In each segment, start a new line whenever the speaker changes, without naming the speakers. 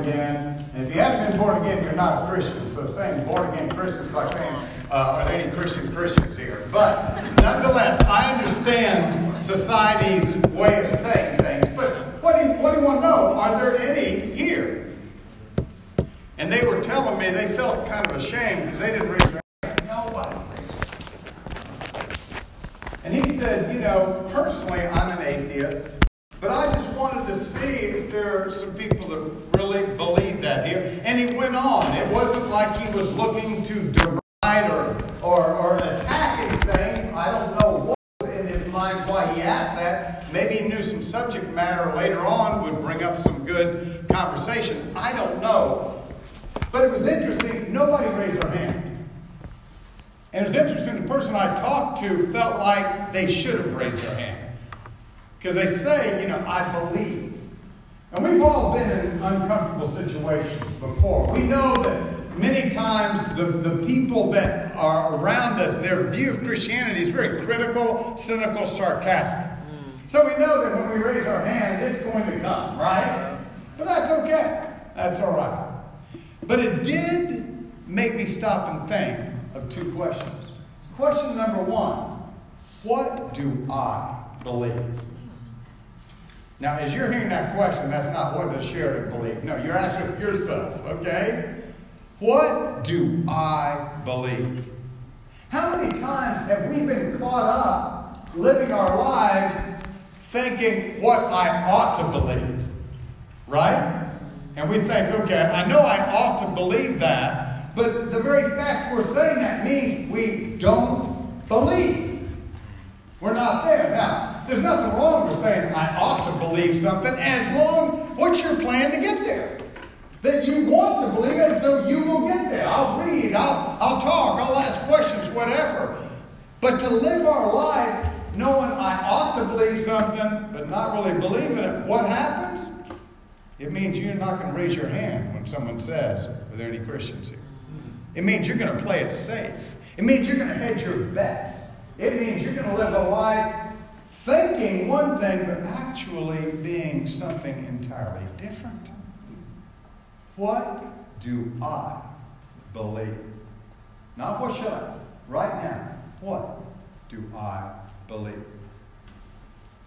again. And if you haven't been born again, you're not a Christian. So saying born again Christians is like saying, uh, are there any Christian Christians here? But nonetheless, I understand society's way of saying things. But what do you, what do you want to know? Are there any here? And they were telling me they felt kind of ashamed because they didn't hand. Nobody. And he said, you know, personally, I'm an atheist. But I just wanted to see if there are some people was looking to deride or, or, or attack anything. I don't know what was in his mind why he asked that. Maybe he knew some subject matter later on would bring up some good conversation. I don't know. But it was interesting. Nobody raised their hand. And it was interesting. The person I talked to felt like they should have raised their hand. Because they say, you know, I believe. And we've all been in uncomfortable situations before. We know that many times the, the people that are around us, their view of Christianity is very critical, cynical, sarcastic. So we know that when we raise our hand, it's going to come, right? But that's okay. That's all right. But it did make me stop and think of two questions. Question number one What do I believe? Now, as you're hearing that question, that's not what does Sheridan believe. No, you're asking yourself, okay? What do I believe? How many times have we been caught up living our lives thinking what I ought to believe? Right? And we think, okay, I know I ought to believe that, but the very fact we're saying that means we don't believe. We're not there. Now, there's nothing wrong with saying I ought to believe something as long what's your plan to get there? That you want to believe it, so you will get there. I'll read, I'll, I'll talk, I'll ask questions, whatever. But to live our life knowing I ought to believe something, but not really believing it, what happens? It means you're not going to raise your hand when someone says, Are there any Christians here? It means you're going to play it safe. It means you're going to hedge your bets. It means you're going to live a life thinking one thing, but actually being something entirely different. What do I believe? Not what should I? Right now, what do I believe?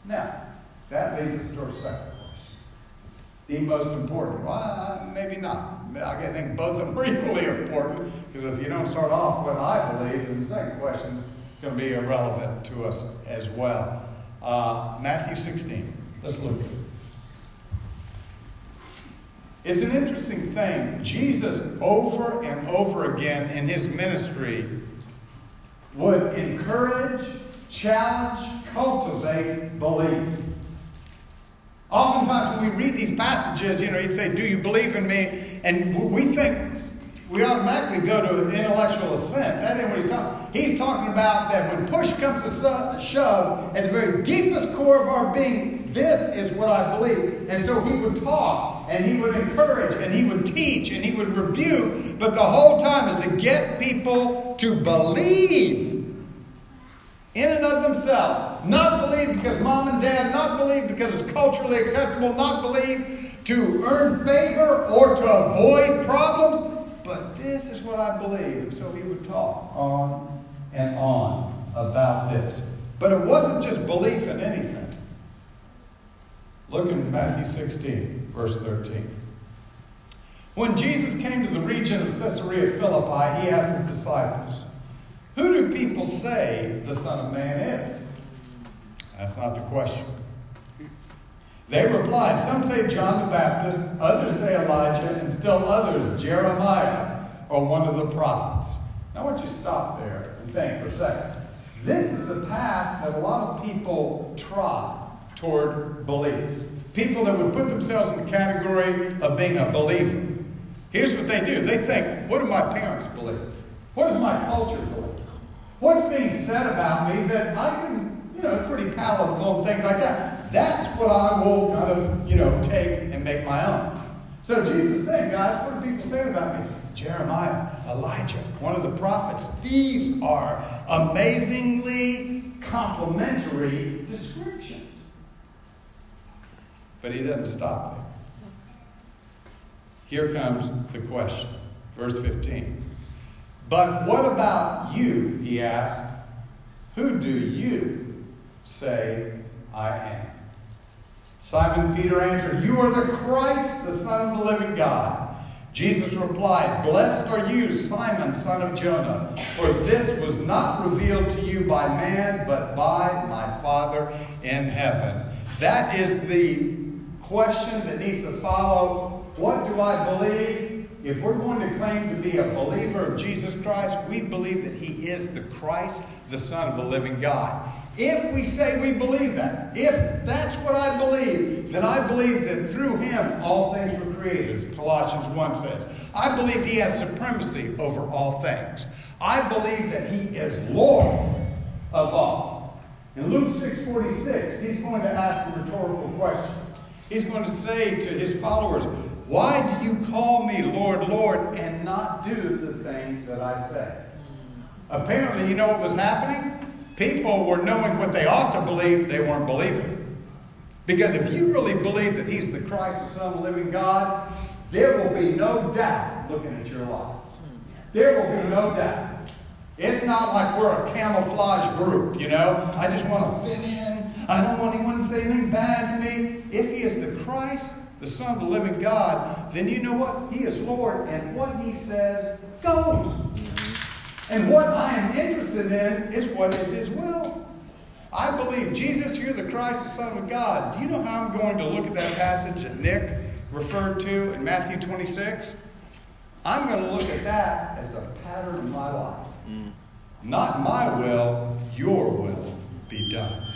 Now, that leads us to our second question. The most important. Well, maybe not. I think both of them are equally important because if you don't start off what I believe, then the second question is going to be irrelevant to us as well. Uh, Matthew 16. Let's look. It's an interesting thing. Jesus, over and over again in his ministry, would encourage, challenge, cultivate belief. Oftentimes, when we read these passages, you know, he'd say, Do you believe in me? And we think, we automatically go to intellectual assent. That ain't what he's talking He's talking about that when push comes to shove, at the very deepest core of our being, this is what I believe. And so he would talk, and he would encourage, and he would teach, and he would rebuke. But the whole time is to get people to believe in and of themselves. Not believe because mom and dad, not believe because it's culturally acceptable, not believe to earn favor or to avoid problems. But this is what I believe. And so he would talk on and on about this. But it wasn't just belief in anything. Look in Matthew 16, verse 13. When Jesus came to the region of Caesarea Philippi, he asked his disciples, Who do people say the Son of Man is? That's not the question. They replied, Some say John the Baptist, others say Elijah, and still others Jeremiah or one of the prophets. Now, I want you to stop there and think for a second. This is the path that a lot of people trod toward belief. People that would put themselves in the category of being a believer. Here's what they do they think, what do my parents believe? What does my culture believe? What's being said about me that I can, you know, pretty palatable and things like that. That's what I will kind of, you know, take and make my own. So Jesus is saying, guys, what are people saying about me? Jeremiah, Elijah, one of the prophets. These are amazingly complimentary descriptions. But he doesn't stop there. Here comes the question. Verse 15. But what about you? He asked. Who do you say I am? Simon Peter answered, You are the Christ, the Son of the living God. Jesus replied, Blessed are you, Simon, son of Jonah, for this was not revealed to you by man, but by my Father in heaven. That is the question that needs to follow. What do I believe? If we're going to claim to be a believer of Jesus Christ, we believe that He is the Christ, the Son of the living God. If we say we believe that, if that's what I believe, then I believe that through him all things were created, as Colossians 1 says. I believe he has supremacy over all things. I believe that he is Lord of all. In Luke 6:46, he's going to ask a rhetorical question. He's going to say to his followers, Why do you call me Lord, Lord, and not do the things that I say? Apparently, you know what was happening? people were knowing what they ought to believe, they weren't believing it. Because if you really believe that He's the Christ, the Son of the living God, there will be no doubt looking at your life. There will be no doubt. It's not like we're a camouflage group, you know. I just want to fit in. I don't want anyone to say anything bad to me. If He is the Christ, the Son of the living God, then you know what? He is Lord, and what He says goes. And what I am interested in is what is His will. I believe, Jesus, you're the Christ, the Son of God. Do you know how I'm going to look at that passage that Nick referred to in Matthew 26? I'm going to look at that as the pattern of my life. Mm. Not my will, your will be done.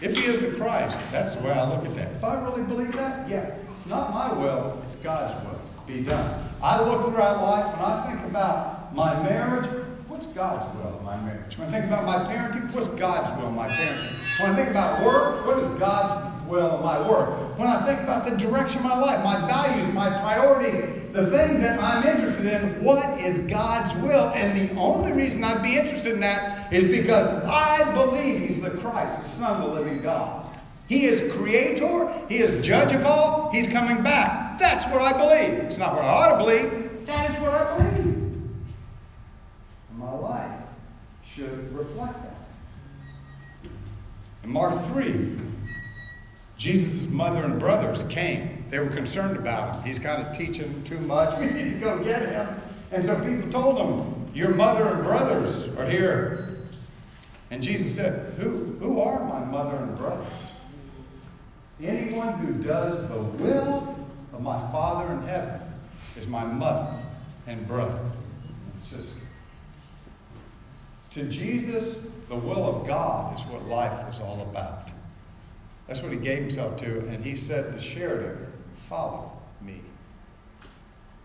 If he is the Christ, that's the way I look at that. If I really believe that, yeah, it's not my will, it's God's will be done. I look throughout life and I think about my marriage, what's God's will in my marriage? When I think about my parenting, what's God's will in my parenting? When I think about work, what is God's will in my work? When I think about the direction of my life, my values, my priorities, the thing that I'm interested in, what is God's will? And the only reason I'd be interested in that is because I believe He's the Christ, the Son of the living God. He is creator, He is judge of all, He's coming back. That's what I believe. It's not what I ought to believe, that is what I believe my life should reflect that. In Mark 3, Jesus' mother and brothers came. They were concerned about him. He's kind of teaching too much. We need to go get him. And so people told him, Your mother and brothers are here. And Jesus said, Who, who are my mother and brothers? Anyone who does the will of my Father in heaven is my mother and brother and sister. To Jesus, the will of God is what life is all about. That's what he gave himself to, and he said to Sheridan, Follow me.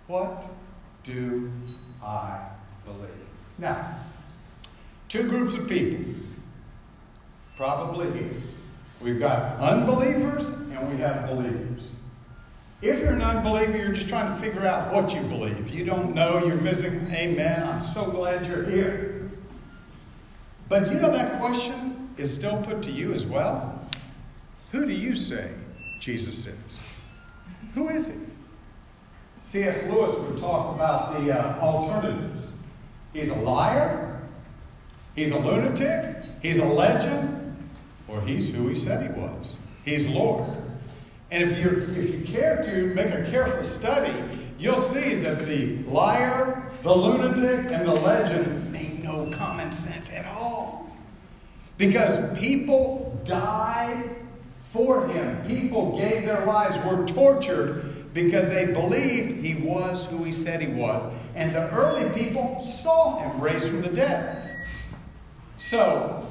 What do I believe? Now, two groups of people, probably here. We've got unbelievers and we have believers. If you're an unbeliever, you're just trying to figure out what you believe. You don't know, you're visiting, amen. I'm so glad you're here. But you know that question is still put to you as well? Who do you say Jesus is? Who is he? C.S. Lewis would talk about the uh, alternatives. He's a liar, he's a lunatic, he's a legend, or he's who he said he was. He's Lord. And if, you if you care to make a careful study, you'll see that the liar, the lunatic, and the legend make no common sense at all. Because people died for him. People gave their lives, were tortured because they believed he was who he said he was. And the early people saw him raised from the dead. So,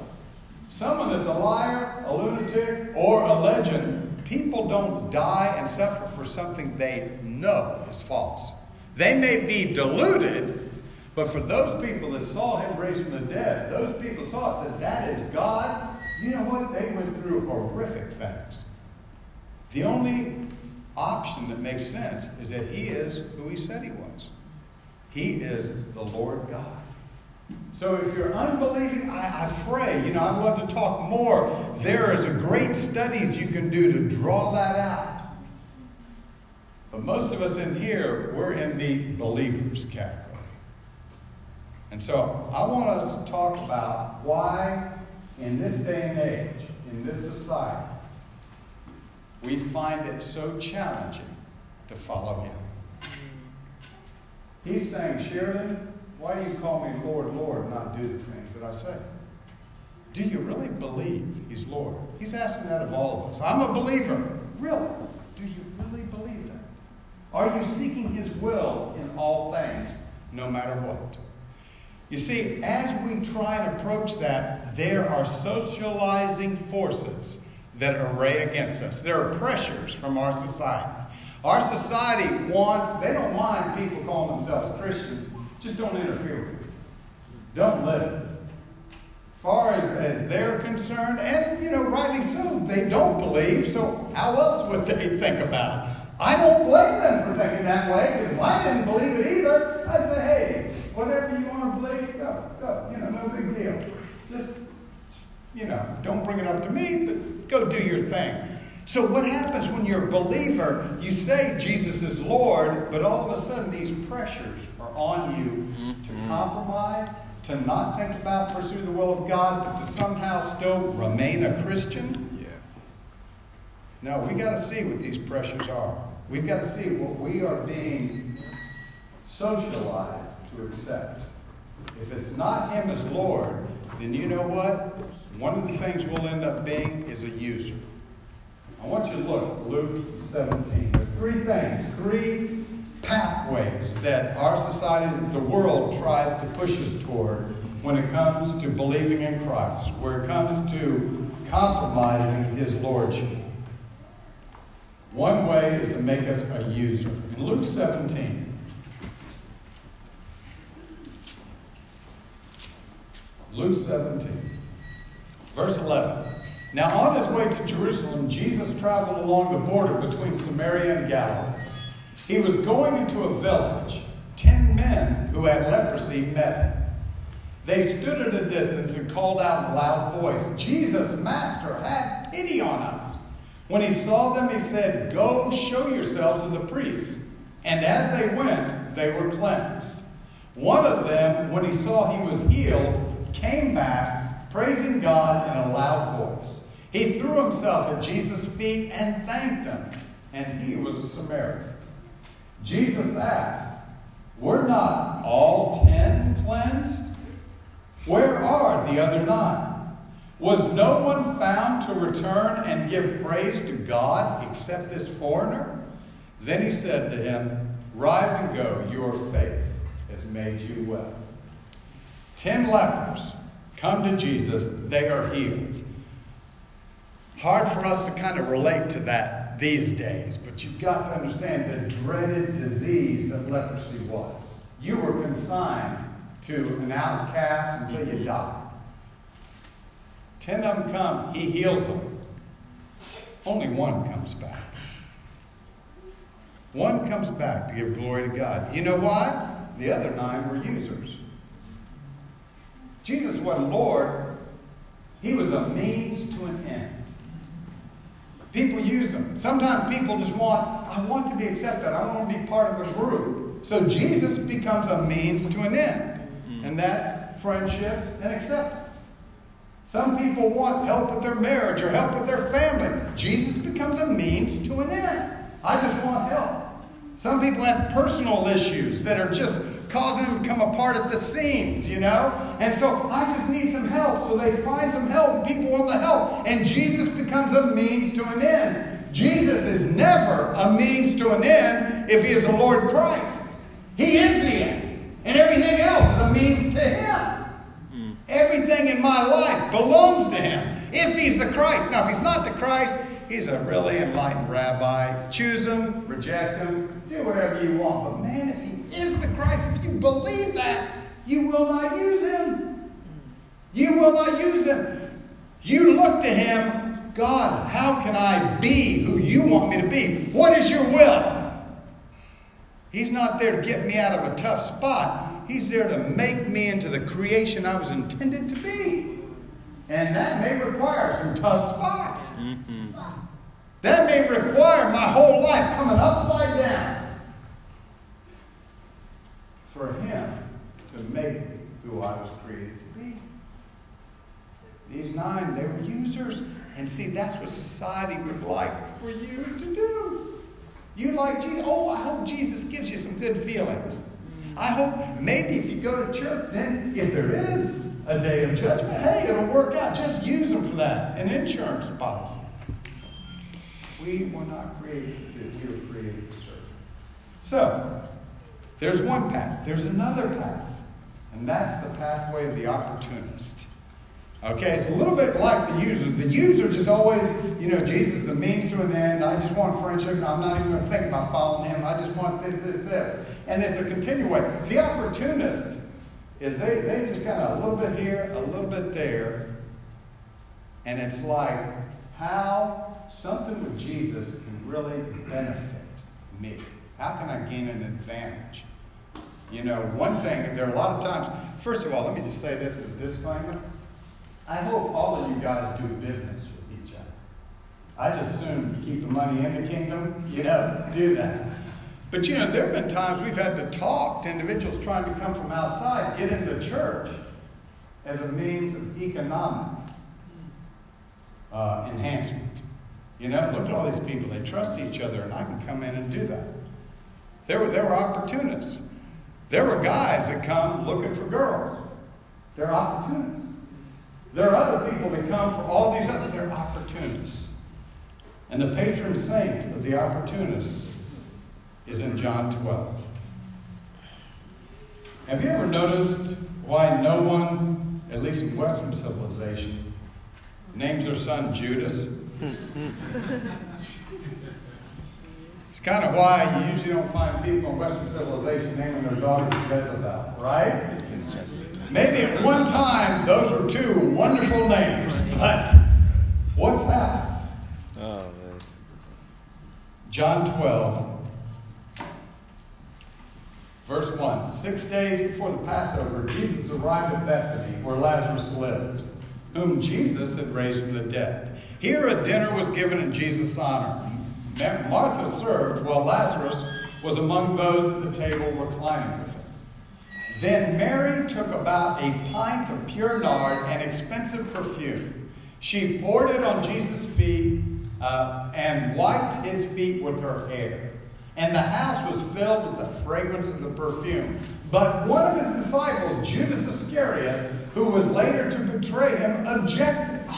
someone that's a liar, a lunatic, or a legend, people don't die and suffer for something they know is false. They may be deluded, but for those people that saw him raised from the dead, those people saw it, said, That is God. You know what? They went through horrific things. The only option that makes sense is that he is who he said he was. He is the Lord God. So if you're unbelieving, I, I pray, you know, I'd love to talk more. There is a great studies you can do to draw that out. But most of us in here, we're in the believers category. And so I want us to talk about why, in this day and age, in this society, we find it so challenging to follow Him. He's saying, Sheridan, why do you call me Lord, Lord, and not do the things that I say? Do you really believe He's Lord? He's asking that of all of us. I'm a believer. Really? Do you really believe that? Are you seeking His will in all things, no matter what? You see, as we try and approach that, there are socializing forces that array against us. There are pressures from our society. Our society wants, they don't mind people calling themselves Christians, just don't interfere with it. Don't let it. Far as, as they're concerned, and you know, rightly so, they don't believe, so how else would they think about it? I don't blame them for thinking that way, because if I didn't believe it either, I'd say, hey, whatever you want to believe, go, go. You know, no big deal. Just, you know, don't bring it up to me, but go do your thing. So, what happens when you're a believer? You say Jesus is Lord, but all of a sudden these pressures are on you to mm-hmm. compromise, to not think about pursue the will of God, but to somehow still remain a Christian. Yeah. No, we got to see what these pressures are. We've got to see what we are being socialized to accept. If it's not Him as Lord, then you know what? One of the things we'll end up being is a user. I want you to look at Luke 17. There are three things, three pathways that our society, the world, tries to push us toward when it comes to believing in Christ, where it comes to compromising His Lordship. One way is to make us a user. In Luke 17, Luke 17, verse 11. Now, on his way to Jerusalem, Jesus traveled along the border between Samaria and Galilee. He was going into a village. Ten men who had leprosy met him. They stood at a distance and called out in a loud voice, Jesus, Master, have pity on us. When he saw them, he said, Go show yourselves to the priests. And as they went, they were cleansed. One of them, when he saw he was healed, came back praising God in a loud voice. He threw himself at Jesus' feet and thanked him, and he was a Samaritan. Jesus asked, Were not all ten cleansed? Where are the other nine? Was no one found to return and give praise to God except this foreigner? Then he said to him, Rise and go, your faith has made you well. Ten lepers come to Jesus, they are healed. Hard for us to kind of relate to that these days, but you've got to understand the dreaded disease that leprosy was. You were consigned to an outcast until you died. Ten of them come, he heals them. Only one comes back. One comes back to give glory to God. You know why? The other nine were users. Jesus wasn't Lord, he was a means to an end. People use them. Sometimes people just want, I want to be accepted. I want to be part of a group. So Jesus becomes a means to an end. Mm-hmm. And that's friendships and acceptance. Some people want help with their marriage or help with their family. Jesus becomes a means to an end. I just want help. Some people have personal issues that are just causing them to come apart at the seams, you know? And so I just need some help. So they find some help, people want the help. And Jesus becomes a means to an end. Jesus is never a means to an end if he is the Lord Christ. He is the end. And everything else is a means to him. Mm. Everything in my life belongs to him. If he's the Christ. Now, if he's not the Christ, he's a really enlightened rabbi. Choose him, reject him, do whatever you want. But man, if he is the Christ, if you believe that, you will not use him. You will not use him. You look to him, God, how can I be who you want me to be? What is your will? He's not there to get me out of a tough spot. He's there to make me into the creation I was intended to be. And that may require some tough spots. Mm-hmm. That may require my whole life coming upside down for Him to make me who I was created to be. These nine, they were And see, that's what society would like for you to do. You like Jesus. Oh, I hope Jesus gives you some good feelings. I hope maybe if you go to church, then if there is a day of judgment, hey, it'll work out. Just use them for that. An insurance policy. We were not created to we were created to serve. So, there's one path. There's another path. And that's the pathway of the opportunist. Okay, it's a little bit like the user. The user just always, you know, Jesus is a means to an end. I just want friendship. I'm not even going to think about following him. I just want this, this, this. And there's a continuation. The opportunist is they, they just kind of a little bit here, a little bit there. And it's like how something with Jesus can really benefit me. How can I gain an advantage? You know, one thing, there are a lot of times, first of all, let me just say this as a disclaimer. I hope all of you guys do business with each other. I just assume keep the money in the kingdom, you know, do that. But you know, there have been times we've had to talk to individuals trying to come from outside, get into church as a means of economic uh, enhancement. You know, look at all these people. They trust each other, and I can come in and do that. There were, there were opportunists. There were guys that come looking for girls. They're opportunists. There are other people that come for all these other, they're opportunists. And the patron saint of the opportunists is in John 12. Have you ever noticed why no one, at least in Western civilization, names their son Judas? it's kind of why you usually don't find people in Western civilization naming their daughter Jezebel, right? Maybe at one time those were two wonderful names, but what's that? Oh, man. John 12, verse 1. Six days before the Passover, Jesus arrived at Bethany, where Lazarus lived, whom Jesus had raised from the dead. Here a dinner was given in Jesus' honor. Martha served, while Lazarus was among those at the table reclining. Then Mary took about a pint of pure nard, an expensive perfume. She poured it on Jesus' feet uh, and wiped his feet with her hair. And the house was filled with the fragrance of the perfume. But one of his disciples, Judas Iscariot, who was later to betray him, objected.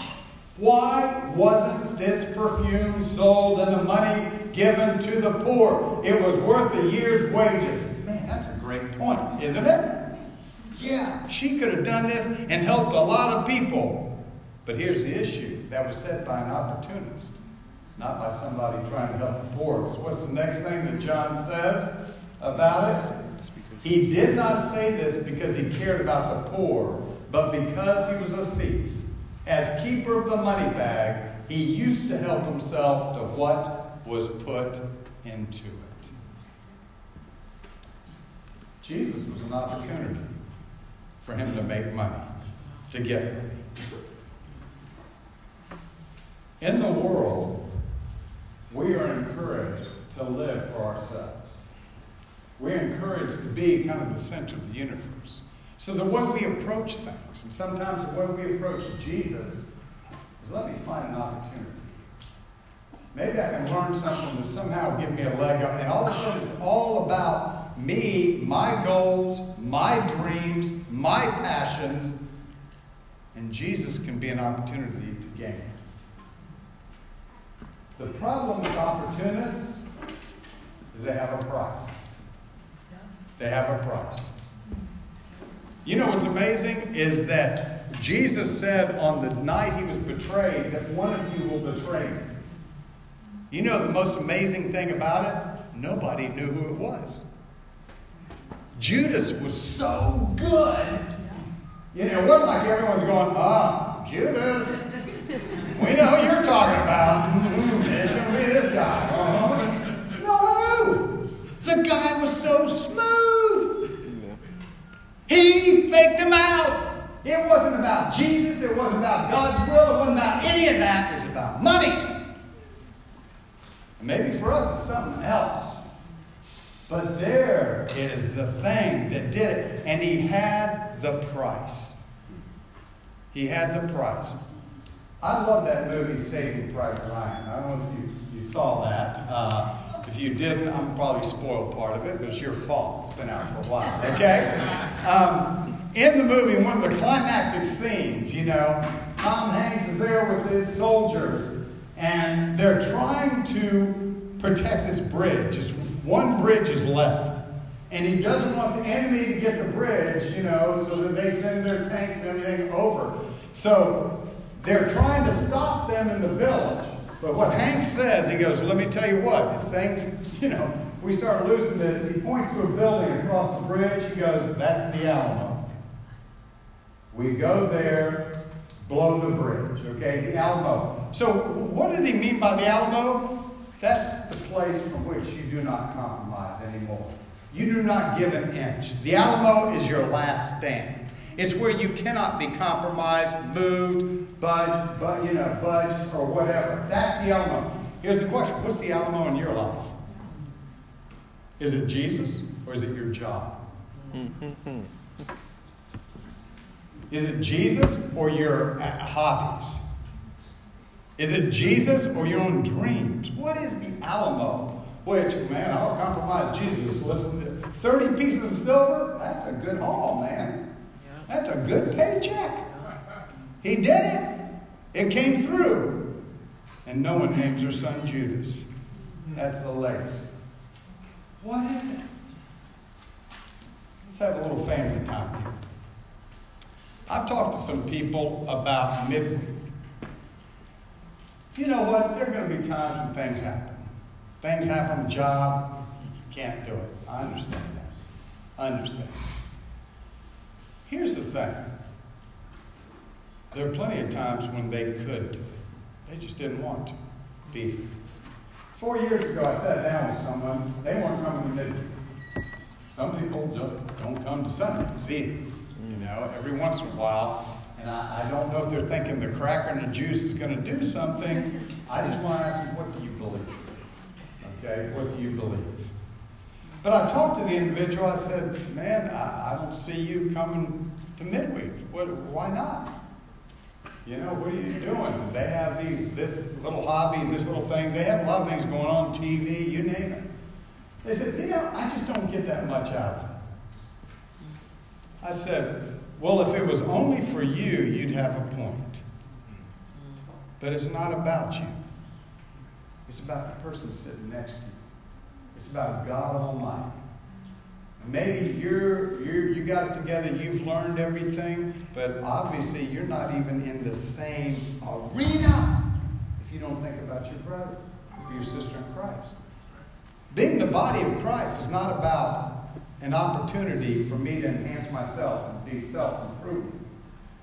Why wasn't this perfume sold and the money given to the poor? It was worth a year's wages point, isn't it? Yeah, she could have done this and helped a lot of people. But here's the issue that was set by an opportunist, not by somebody trying to help the poor. Because what's the next thing that John says about it? He did not say this because he cared about the poor, but because he was a thief. As keeper of the money bag, he used to help himself to what was put into it. Jesus was an opportunity for him to make money, to get money. In the world, we are encouraged to live for ourselves. We're encouraged to be kind of the center of the universe. So the way we approach things, and sometimes the way we approach Jesus, is let me find an opportunity. Maybe I can learn something to somehow give me a leg up. And all of a sudden, it's all about me, my goals, my dreams, my passions, and Jesus can be an opportunity to gain. The problem with opportunists is they have a price. They have a price. You know what's amazing is that Jesus said on the night he was betrayed that one of you will betray me. You know the most amazing thing about it? Nobody knew who it was. Judas was so good. You know, it wasn't like everyone's going, ah, Judas. We know who you're talking about. Mm-hmm. It's going to be this guy. Uh-huh. No, no, The guy was so smooth. He faked him out. It wasn't about Jesus. It wasn't about God's will. It wasn't about any of that. It was about money. Maybe for us it's something else. But there is the thing that did it. And he had the price. He had the price. I love that movie, Saving Private Ryan. I don't know if you, you saw that. Uh, if you didn't, I'm probably spoiled part of it, but it's your fault. It's been out for a while, okay? Um, in the movie, one of the climactic scenes, you know, Tom Hanks is there with his soldiers, and they're trying to protect this bridge. Just one bridge is left. And he doesn't want the enemy to get the bridge, you know, so that they send their tanks and everything over. So they're trying to stop them in the village. But what Hank says, he goes, Let me tell you what, if things, you know, we start losing this, he points to a building across the bridge. He goes, That's the Alamo. We go there, blow the bridge, okay? The Alamo. So, what did he mean by the Alamo? That's the place from which you do not compromise anymore. You do not give an inch. The Alamo is your last stand. It's where you cannot be compromised, moved, budged, but you know, budged or whatever. That's the Alamo. Here's the question: What's the Alamo in your life? Is it Jesus or is it your job? Is it Jesus or your uh, hobbies? Is it Jesus or your own dreams? What is the Alamo? Which, man, I'll compromise Jesus. Listen, 30 pieces of silver? That's a good haul, man. That's a good paycheck. He did it. It came through. And no one names their son Judas. That's the legacy. What is it? Let's have a little family time here. I've talked to some people about midweek. You know what? There are going to be times when things happen. Things happen on the job, you can't do it. I understand that. I understand. Here's the thing there are plenty of times when they could do it, they just didn't want to be there. Four years ago, I sat down with someone, they weren't coming to midweek. Some people just don't come to Sundays either. You know, every once in a while, and I, I don't know if they're thinking the cracker and the juice is going to do something. I just want to ask them, what do you believe? Okay, what do you believe? But I talked to the individual. I said, man, I, I don't see you coming to midweek. What, why not? You know, what are you doing? They have these, this little hobby and this little thing. They have a lot of things going on, TV, you name it. They said, you know, I just don't get that much out of it. I said, well, if it was only for you, you'd have a point. But it's not about you. It's about the person sitting next to you. It's about God Almighty. Maybe you're, you're you got it together, you've learned everything, but obviously you're not even in the same arena if you don't think about your brother or your sister in Christ. Being the body of Christ is not about an opportunity for me to enhance myself and be self improvement.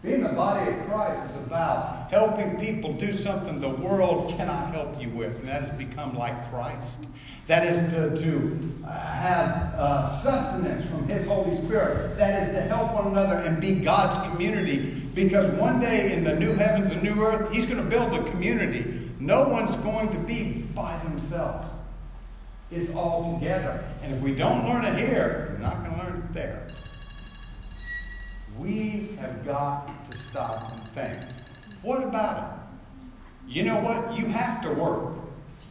Being the body of Christ is about helping people do something the world cannot help you with, and that is become like Christ. That is to, to have uh, sustenance from His Holy Spirit. That is to help one another and be God's community. Because one day in the new heavens and new earth, He's going to build a community. No one's going to be by themselves. It's all together. And if we don't learn it here, we're not going to learn it there. We have got to stop and think. What about it? You know what? You have to work.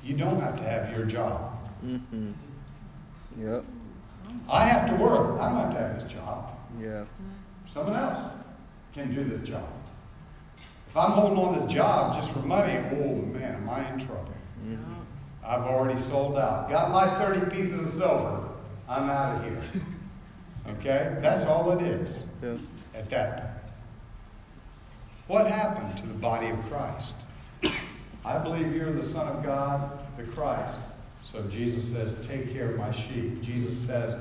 You don't have to have your job.
Mm-hmm. Yep.
I have to work. I don't have to have this job.
Yeah.
Someone else can do this job. If I'm holding on this job just for money, oh man, am I in trouble?
Mm-hmm.
I've already sold out. Got my 30 pieces of silver. I'm out of here. Okay? That's all it is
Yeah.
at that point. What happened to the body of Christ? I believe you're the Son of God, the Christ. So Jesus says, Take care of my sheep. Jesus says,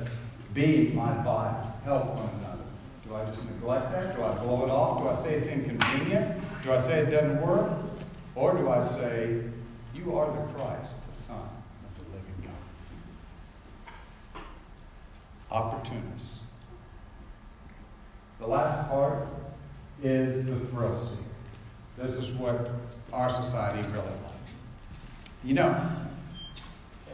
Be my body. Help one another. Do I just neglect that? Do I blow it off? Do I say it's inconvenient? Do I say it doesn't work? Or do I say, You are the Christ, the Son of the living God? Opportunists. The last part is the thrill seeker. This is what our society really likes. You know,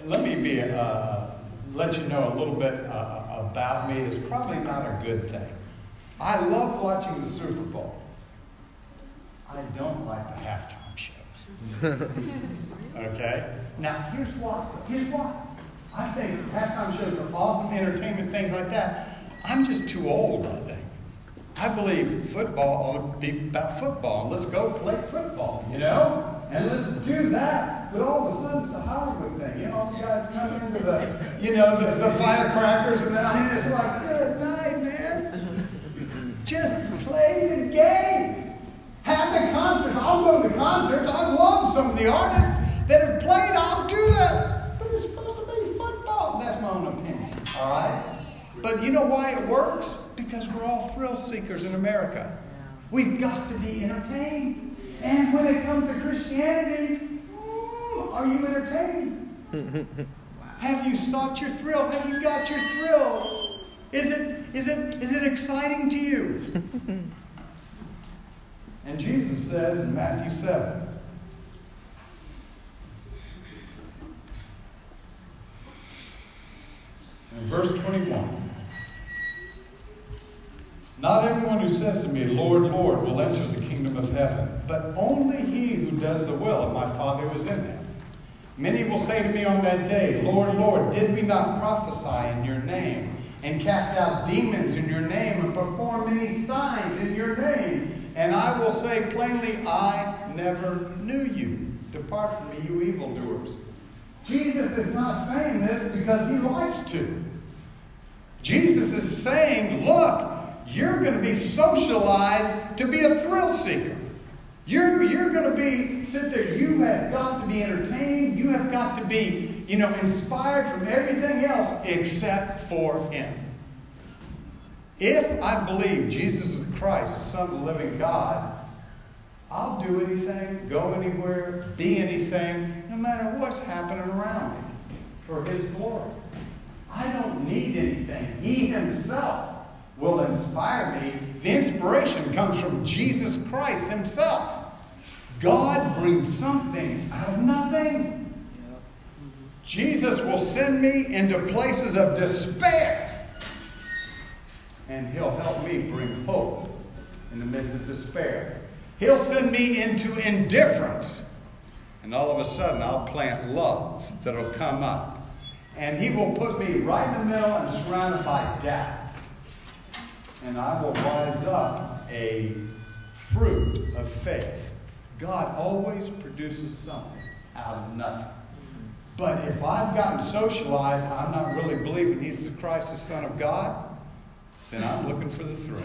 let me be, uh, let you know a little bit uh, about me. It's probably not a good thing. I love watching the Super Bowl. I don't like the halftime shows. okay? Now, here's why. Here's why. I think halftime shows are awesome entertainment, things like that. I'm just too old, I think. I believe football ought to be about football. Let's go play football, you know? And let's do that. But all of a sudden, it's a Hollywood thing. You know, you guys come into the, you know, the, the firecrackers, and mean, it's like, good night, man. Just play the game. Have the concerts. I'll go to the concerts. I love some of the artists I'll do that. But it's supposed to be football. That's my own opinion. All right? But you know why it works? Because we're all thrill seekers in America. We've got to be entertained. And when it comes to Christianity, are you entertained? Have you sought your thrill? Have you got your thrill? Is it, is it, is it exciting to you? and Jesus says in Matthew 7 in verse 21 Not everyone who says to me, Lord, Lord, will enter the kingdom of heaven, but only he who does the will of my Father who is in heaven. Many will say to me on that day, Lord, Lord, did we not prophesy in your name, and cast out demons in your name, and perform many signs in your name? And I will say plainly, I never knew you. Depart from me, you evildoers. Jesus is not saying this because he likes to. Jesus is saying, look, you're going to be socialized to be a thrill seeker. You're, you're going to be, sit there, you have got to be entertained. You have got to be, you know, inspired from everything else except for Him. If I believe Jesus is Christ, the Son of the living God, I'll do anything, go anywhere, be anything, no matter what's happening around me for His glory. I don't need anything. He Himself will inspire me. The inspiration comes from Jesus Christ Himself. God brings something out of nothing. Jesus will send me into places of despair. And He'll help me bring hope in the midst of despair. He'll send me into indifference. And all of a sudden, I'll plant love that'll come up. And He will put me right in the middle and surrounded by doubt and I will rise up a fruit of faith. God always produces something out of nothing. But if I've gotten socialized, I'm not really believing He's the Christ, the Son of God, then I'm looking for the thrill.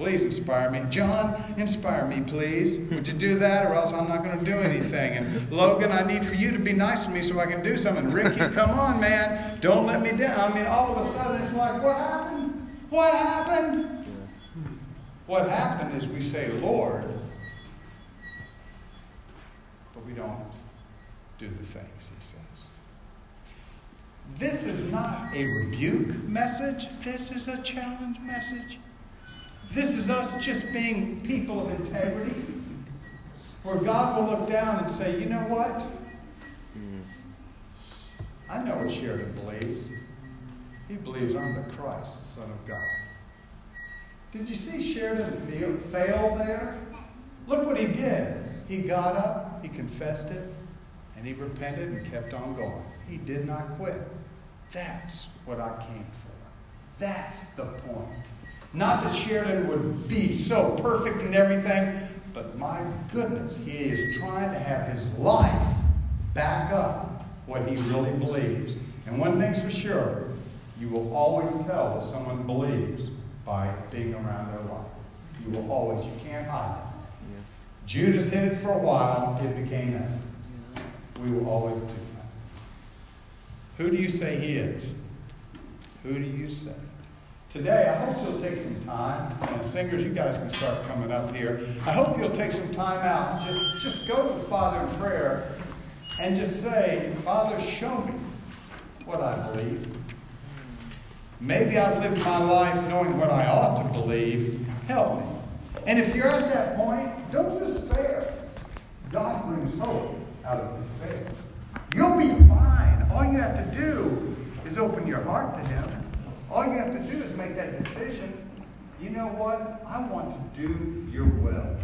Please inspire me. John, inspire me, please. Would you do that, or else I'm not going to do anything? And Logan, I need for you to be nice to me so I can do something. Ricky, come on, man. Don't let me down. I mean, all of a sudden it's like, what happened? What happened? What happened is we say, Lord, but we don't do the things he says. This is not a rebuke message, this is a challenge message. This is us just being people of integrity, where God will look down and say, you know what? I know what Sheridan believes. He believes I'm the Christ, the Son of God. Did you see Sheridan fail, fail there? Look what he did. He got up, he confessed it, and he repented and kept on going. He did not quit. That's what I came for. That's the point. Not that Sheridan would be so perfect in everything, but my goodness, he is trying to have his life back up what he really believes. And one thing's for sure you will always tell what someone believes by being around their life. You will always, you can't hide that. Yeah. Judas hid it for a while, it became evident. We will always do that. Who do you say he is? Who do you say? Today, I hope you'll take some time, and singers, you guys can start coming up here. I hope you'll take some time out and just, just go to the Father in prayer and just say, Father, show me what I believe. Maybe I've lived my life knowing what I ought to believe. Help me. And if you're at that point, don't despair. God brings hope out of despair. You'll be fine. All you have to do is open your heart to Him. All you have to do is make that decision. You know what? I want to do your will.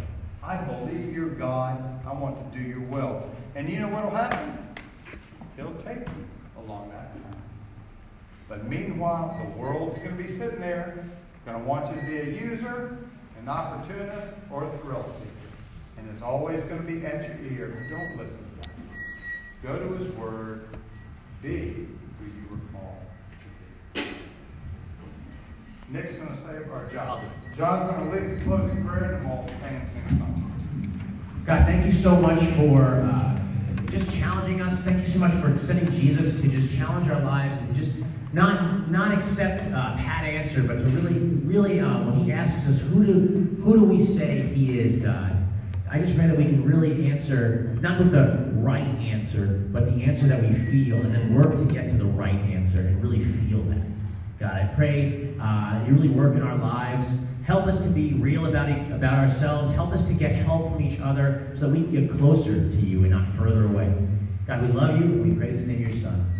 I believe you're God. I want to do your will. And you know what will happen? He'll take you along that path. But meanwhile, the world's going to be sitting there, going to want you to be a user, an opportunist, or a thrill seeker. And it's always going to be at your ear. Don't listen to that. Go to His Word. Be who you were called to be. Nick's going to say, or John. John's going to lead us in closing prayer, and we'll stand and sing a song.
God, thank you so much for uh, just challenging us. Thank you so much for sending Jesus to just challenge our lives and to just not not accept uh, pat answer, but to really, really, uh, when He asks us, who do who do we say He is, God? I just pray that we can really answer not with the right answer, but the answer that we feel, and then work to get to the right answer and really feel that. God, I pray uh, you really work in our lives. Help us to be real about, each, about ourselves. Help us to get help from each other so that we can get closer to you and not further away. God, we love you, we pray this in your Son.